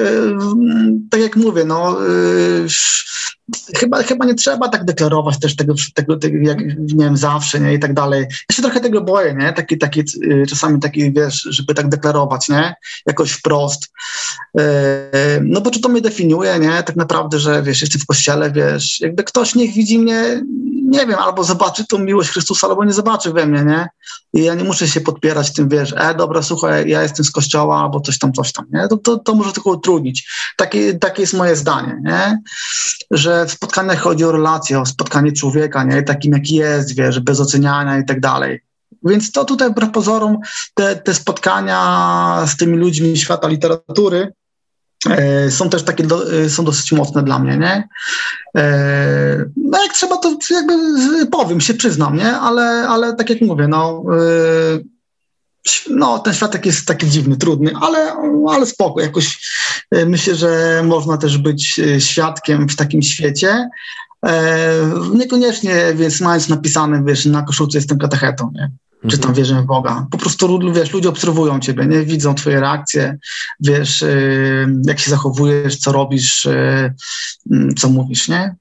tak jak mówię, no e, chyba, chyba nie trzeba tak deklarować też tego, tego, tego jak, nie wiem, zawsze, nie, i tak dalej. Ja się trochę tego boję, nie, taki, taki, y, czasami taki, wiesz, żeby tak deklarować, nie, jakoś wprost. No bo czy to mnie definiuje, nie, tak naprawdę, że, wiesz, jestem w kościele, wiesz, jakby ktoś niech widzi mnie, nie wiem, albo zobaczy tą miłość Chrystusa, albo nie zobaczy we mnie, nie? I ja nie muszę się podpierać tym, wiesz, e, dobra, słuchaj, ja jestem z kościoła, albo coś tam, coś tam, nie? To, to, to może tylko utrudnić. Takie, takie jest moje zdanie, nie? Że w spotkaniach chodzi o relację, o spotkanie człowieka, nie? Takim, jaki jest, wiesz, bez oceniania i tak dalej. Więc to tutaj wbrew pozorom te, te spotkania z tymi ludźmi świata literatury, są też takie, do, e, są dosyć mocne dla mnie, nie? E, no jak trzeba, to jakby powiem, się przyznam, nie? Ale, ale tak jak mówię, no, no ten światek jest taki dziwny, trudny, ale, ale spoko, jakoś myślę, że można też być świadkiem w takim świecie, niekoniecznie, więc mając napisane, wiesz, na koszulce jestem katechetą, nie? Czy tam mhm. wierzę w Boga. Po prostu, wiesz, ludzie obserwują ciebie, nie? Widzą twoje reakcje, wiesz, yy, jak się zachowujesz, co robisz, yy, co mówisz, nie?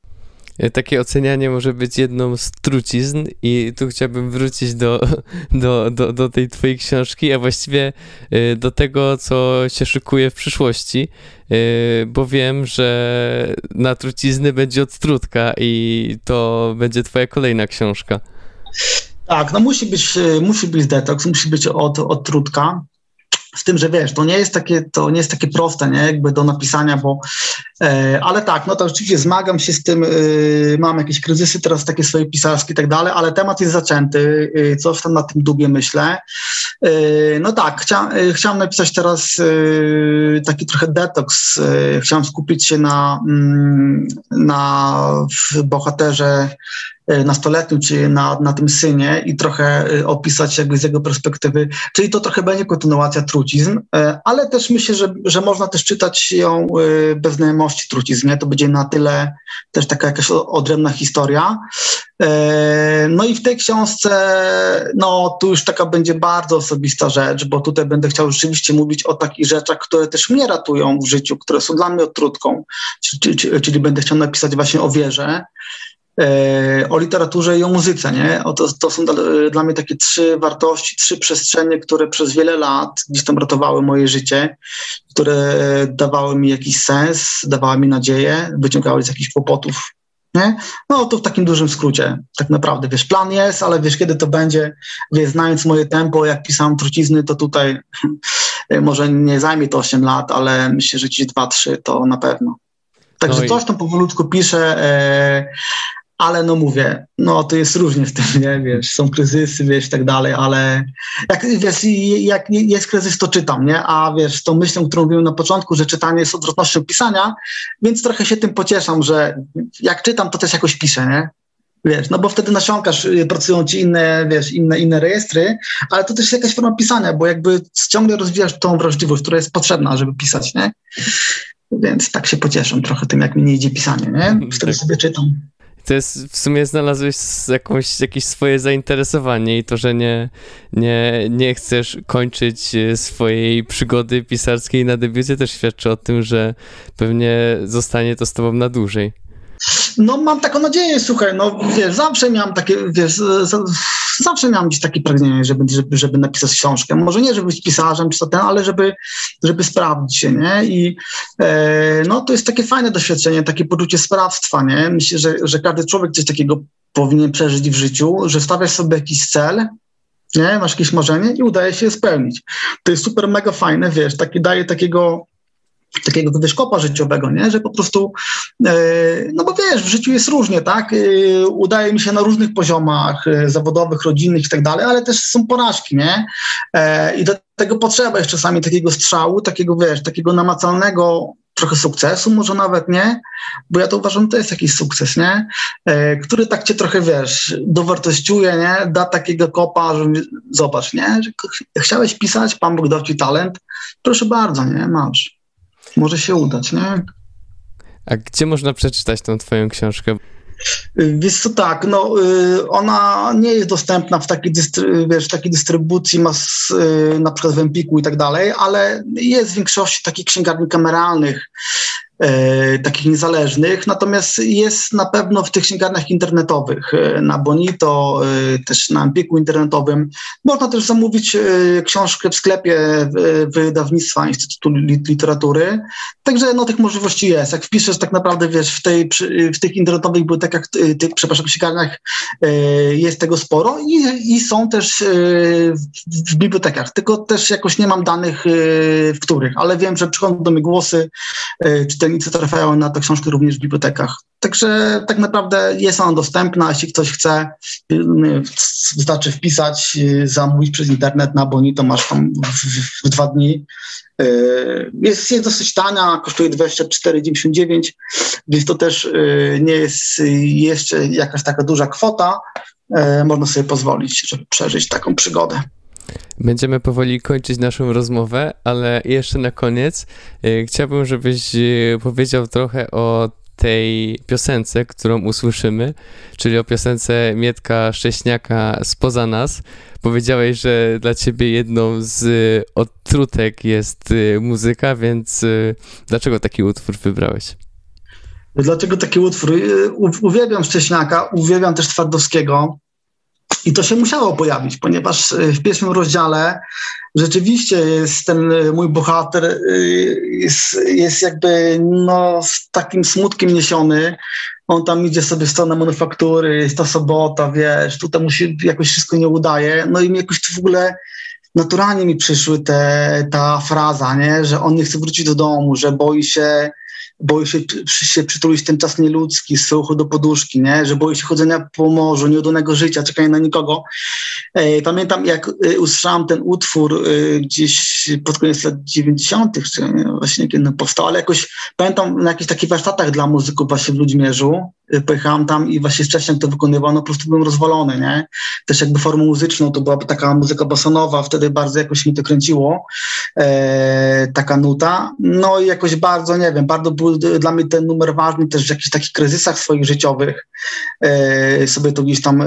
Takie ocenianie może być jedną z trucizn i tu chciałbym wrócić do, do, do, do tej twojej książki, a właściwie e, do tego, co się szykuje w przyszłości, bo wiem, że na trucizny będzie odtrutka i to będzie twoja kolejna książka. Tak, no musi być, musi być detoks, musi być od, odtrutka. z tym, że wiesz, to nie jest takie, to nie jest takie proste, nie, jakby do napisania, bo, ale tak, no to rzeczywiście zmagam się z tym, e, mam jakieś kryzysy teraz takie swoje pisarskie i tak dalej, ale temat jest zaczęty, e, coś tam na tym dubie myślę. E, no tak, chcia, e, chciałem napisać teraz e, taki trochę detoks, chciałem skupić się na, mm, na bohaterze E, nastoletnim, czy na, na tym synie i trochę e, opisać jakby z jego perspektywy, czyli to trochę będzie kontynuacja trucizn, e, ale też myślę, że, że można też czytać ją bez znajomości trucizn, nie? to będzie na tyle też taka jakaś odrębna historia. No i w tej książce, no tu już taka będzie bardzo osobista rzecz, bo tutaj będę chciał rzeczywiście mówić o takich rzeczach, które też mnie ratują w życiu, które są dla mnie odtrutką, czyli, czyli, czyli będę chciał napisać właśnie o wierze, E, o literaturze i o muzyce. Nie? O to, to są dla, dla, mnie takie trzy wartości, trzy przestrzenie, które przez wiele lat gdzieś tam ratowały moje życie, które dawały mi jakiś sens, dawały mi nadzieję, wyciągały z jakichś kłopotów. Nie? No to w takim dużym skrócie, tak naprawdę, wiesz, plan jest, ale wiesz, kiedy to będzie, wiesz, znając moje tempo, jak pisałem trucizny, to tutaj może nie zajmie to 8 lat, ale myślę, że gdzieś 2-3 to na pewno. Także no i... coś tam powolutku piszę, e, ale no mówię, no to jest różnie w tym, nie, wiesz, są kryzysy, wiesz, i tak dalej, ale jak, wiesz, jak jest kryzys, to czytam, nie, a wiesz, tą myślą, którą mówiłem na początku, że czytanie jest odwrotnością pisania, więc trochę się tym pocieszam, że jak czytam, to też jakoś piszę, nie, wiesz, no bo wtedy nasiąkasz, y, pracują ci inne, wiesz, inne, inne rejestry, ale to też jest jakaś forma pisania, bo jakby ciągle rozwijasz tą wrażliwość, która jest potrzebna, żeby pisać, nie, więc tak się pocieszę trochę tym, jak mi nie idzie pisanie, nie, wtedy tak. sobie czytam to jest, w sumie znalazłeś jakąś, jakieś swoje zainteresowanie i to, że nie, nie, nie chcesz kończyć e, swojej przygody pisarskiej na debiucie też świadczy o tym, że pewnie zostanie to z tobą na dłużej. No mam taką nadzieję, słuchaj, no wiesz, zawsze miałam takie, wiesz, zawsze miałam gdzieś takie pragnienie, żeby, żeby, żeby napisać książkę. Może nie, żeby być pisarzem czy co ten, ale żeby, żeby sprawdzić się, nie? I e, no to jest takie fajne doświadczenie, takie poczucie sprawstwa, nie? Myślę, że, że każdy człowiek coś takiego powinien przeżyć w życiu, że stawiasz sobie jakiś cel, nie? Masz jakieś marzenie i udaje się je spełnić. To jest super, mega fajne, wiesz, taki daje takiego takiego wyszkopa życiowego, nie? że po prostu, e, no bo wiesz, w życiu jest różnie, tak? E, udaje mi się na różnych poziomach e, zawodowych, rodzinnych i tak dalej, ale też są porażki, nie? I do tego potrzeba jest czasami takiego strzału, takiego, wiesz, takiego namacalnego trochę sukcesu, może nawet nie, bo ja to uważam, że to jest jakiś sukces, nie? który tak cię trochę, wiesz, dowartościuje, nie? Da takiego kopa, że zobacz, nie? Że chciałeś pisać, Pan Bóg dał ci talent, proszę bardzo, nie? Masz może się udać, nie? A gdzie można przeczytać tą twoją książkę? Wiesz co, tak, no, y, ona nie jest dostępna w takiej, dystry, wiesz, takiej dystrybucji, mas, y, na przykład w Empiku i tak dalej, ale jest w większości takich księgarni kameralnych, takich niezależnych, natomiast jest na pewno w tych księgarniach internetowych, e, na Bonito, e, też na Empiku internetowym. Można też zamówić e, książkę w sklepie wydawnictwa Instytutu Literatury, także no tych możliwości jest. Jak wpiszesz tak naprawdę, wiesz, w, tej, w tych internetowych bibliotekach, e, tych, przepraszam, księgarniach e, jest tego sporo i, i są też w bibliotekach, tylko też jakoś nie mam danych, w których, ale wiem, że przychodzą do mnie głosy, czy czytelnicy trafiają na tę książkę również w bibliotekach. Także tak naprawdę jest ona dostępna, jeśli ktoś chce, wystarczy wpisać, zamówić przez internet na Bonito, masz tam w, w dwa dni. Jest, jest dosyć tania, kosztuje 24,99, więc to też nie jest jeszcze jakaś taka duża kwota. Można sobie pozwolić, żeby przeżyć taką przygodę. Będziemy powoli kończyć naszą rozmowę, ale jeszcze na koniec e, chciałbym, żebyś e, powiedział trochę o tej piosence, którą usłyszymy, czyli o piosence Mietka Szcześniaka Spoza Nas. Powiedziałeś, że dla ciebie jedną z odtrutek jest muzyka, więc dlaczego taki utwór wybrałeś? Dlaczego taki utwór? Uwielbiam Szcześniaka, uwielbiam też Twardowskiego. I to się musiało pojawić, ponieważ e, w pierwszym rozdziale rzeczywiście jest ten e, mój bohater, e, jest, jest jakby no, z takim smutkiem niesiony. On tam idzie sobie w stronę manufaktury, jest ta sobota, wiesz, tutaj mu się jakoś wszystko nie udaje. No i mi jakoś w ogóle naturalnie mi przyszły te, ta fraza, nie? że on nie chce wrócić do domu, że boi się boi się, się przytulić ten czas nieludzki, suchu do poduszki, nie? że boi się chodzenia po morzu, nieudanego życia, czekania na nikogo. E, pamiętam, jak e, usłyszałem ten utwór e, gdzieś pod koniec lat 90., czy właśnie kiedy powstał, ale jakoś pamiętam na jakichś takich warsztatach dla muzyków właśnie w Ludźmierzu, pojechałem tam i właśnie wcześniej to wykonywał, no po prostu byłem rozwalony, nie? Też jakby formą muzyczną, to była taka muzyka basanowa, wtedy bardzo jakoś mi to kręciło, e, taka nuta, no i jakoś bardzo, nie wiem, bardzo był dla mnie ten numer ważny też w jakichś takich kryzysach swoich życiowych, e, sobie to gdzieś tam, e,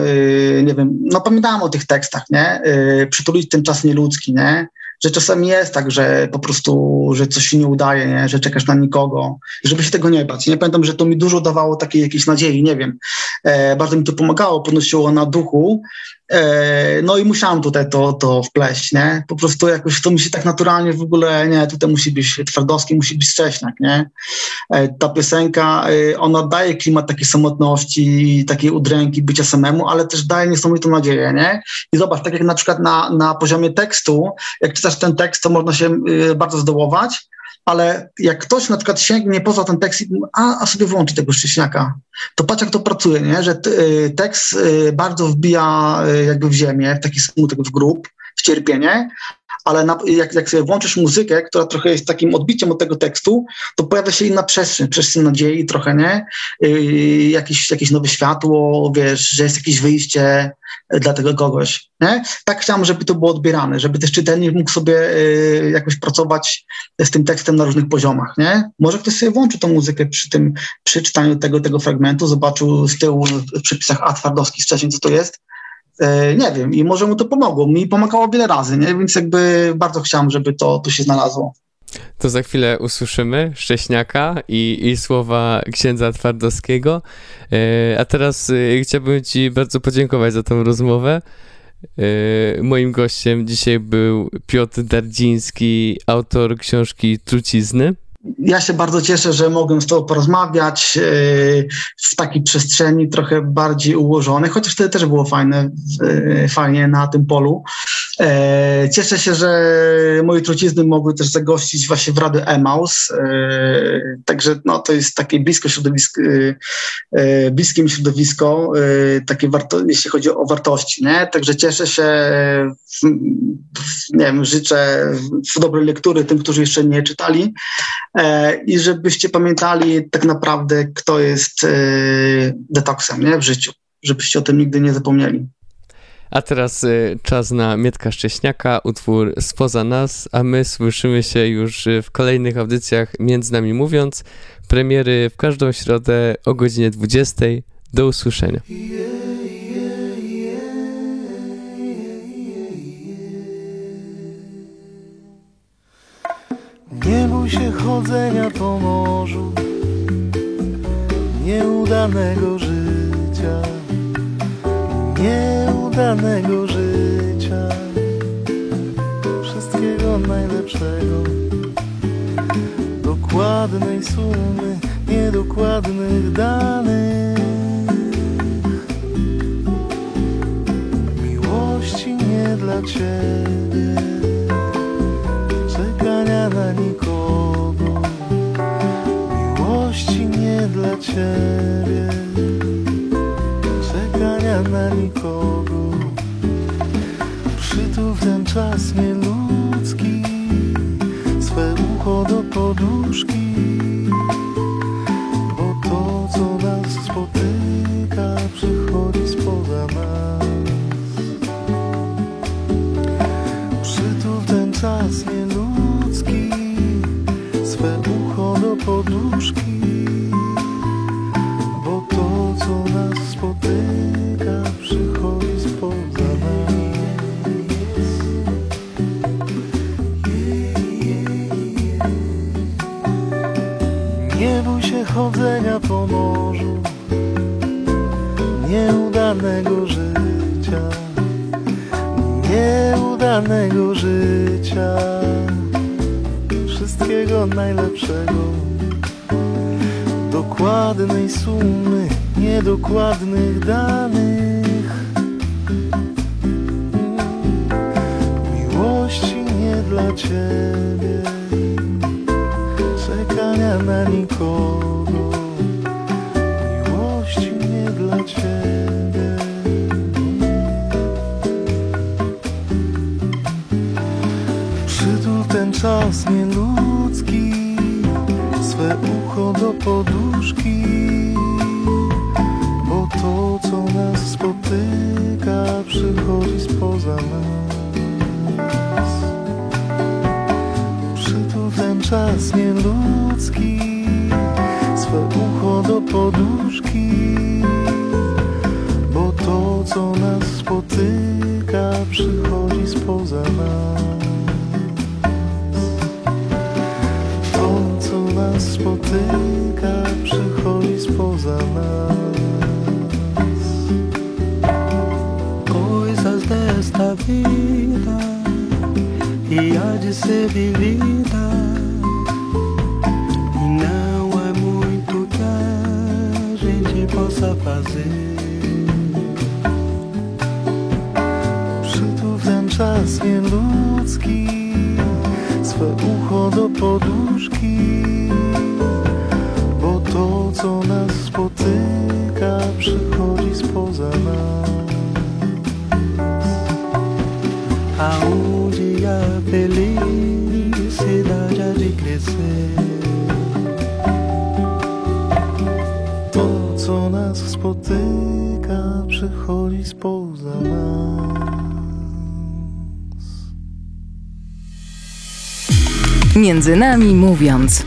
nie wiem, no pamiętałem o tych tekstach, nie? E, przytulić ten czas nieludzki, nie? Że czasami jest tak, że po prostu, że coś się nie udaje, nie? że czekasz na nikogo, żeby się tego nie bać. Nie pamiętam, że to mi dużo dawało takiej jakiejś nadziei, nie wiem. E, bardzo mi to pomagało, podnosiło na duchu, no i musiałam tutaj to, to wpleść, nie? Po prostu jakoś to mi się tak naturalnie w ogóle, nie, tutaj musi być Twardowski, musi być Strześniak, nie? E, ta piosenka, e, ona daje klimat takiej samotności, takiej udręki, bycia samemu, ale też daje niesamowitą nadzieję, nie? I zobacz, tak jak na przykład na, na poziomie tekstu, jak czytasz ten tekst, to można się bardzo zdołować, ale jak ktoś na przykład sięgnie poza ten tekst, a, a sobie włączy tego szcześniaka, to patrz jak to pracuje, nie? że y, tekst y, bardzo wbija y, jakby w ziemię, w taki smutek, w grób, w cierpienie, ale na, jak, jak sobie włączysz muzykę, która trochę jest takim odbiciem od tego tekstu, to pojawia się inna przestrzeń, przestrzeń nadziei trochę, nie? Yy, jakieś, jakieś nowe światło, wiesz, że jest jakieś wyjście dla tego kogoś, nie? Tak chciałam, żeby to było odbierane, żeby też czytelnik mógł sobie yy, jakoś pracować z tym tekstem na różnych poziomach, nie? Może ktoś sobie włączy tą muzykę przy tym, przy czytaniu tego, tego fragmentu, zobaczył z tyłu w przepisach A wcześniej, co to jest, nie wiem, i może mu to pomogło. Mi pomagało wiele razy, nie? więc jakby bardzo chciałem, żeby to tu się znalazło. To za chwilę usłyszymy Szcześniaka i, i słowa księdza Twardowskiego. E, a teraz e, chciałbym Ci bardzo podziękować za tę rozmowę. Moim gościem dzisiaj był Piotr Dardziński, autor książki Trucizny ja się bardzo cieszę, że mogłem z Tobą porozmawiać e, w takiej przestrzeni trochę bardziej ułożonej, chociaż wtedy też było fajne, e, fajnie na tym polu. E, cieszę się, że moje trucizny mogły też zagościć właśnie w Rady Emaus, także no, to jest takie blisko środowisko, bliskie mi środowisko, takie warto, jeśli chodzi o wartości, nie? Także cieszę się, nie wiem, życzę dobrej lektury tym, którzy jeszcze nie czytali, i żebyście pamiętali tak naprawdę, kto jest e, detoksem nie? w życiu, żebyście o tym nigdy nie zapomnieli. A teraz y, czas na Mietka Szcześniaka, utwór Spoza nas, a my słyszymy się już w kolejnych audycjach Między Nami Mówiąc. Premiery w każdą środę o godzinie 20. Do usłyszenia. Nie bój się chodzenia po morzu Nieudanego życia Nieudanego życia. Wszystkiego najlepszego Dokładnej sumy Niedokładnych danych. Miłości nie dla Ciebie Przytul ten nas spotyka, przychodzi spoza nas. Przytul ten czas nieludzki, swe ucho do podłóg. między mówiąc.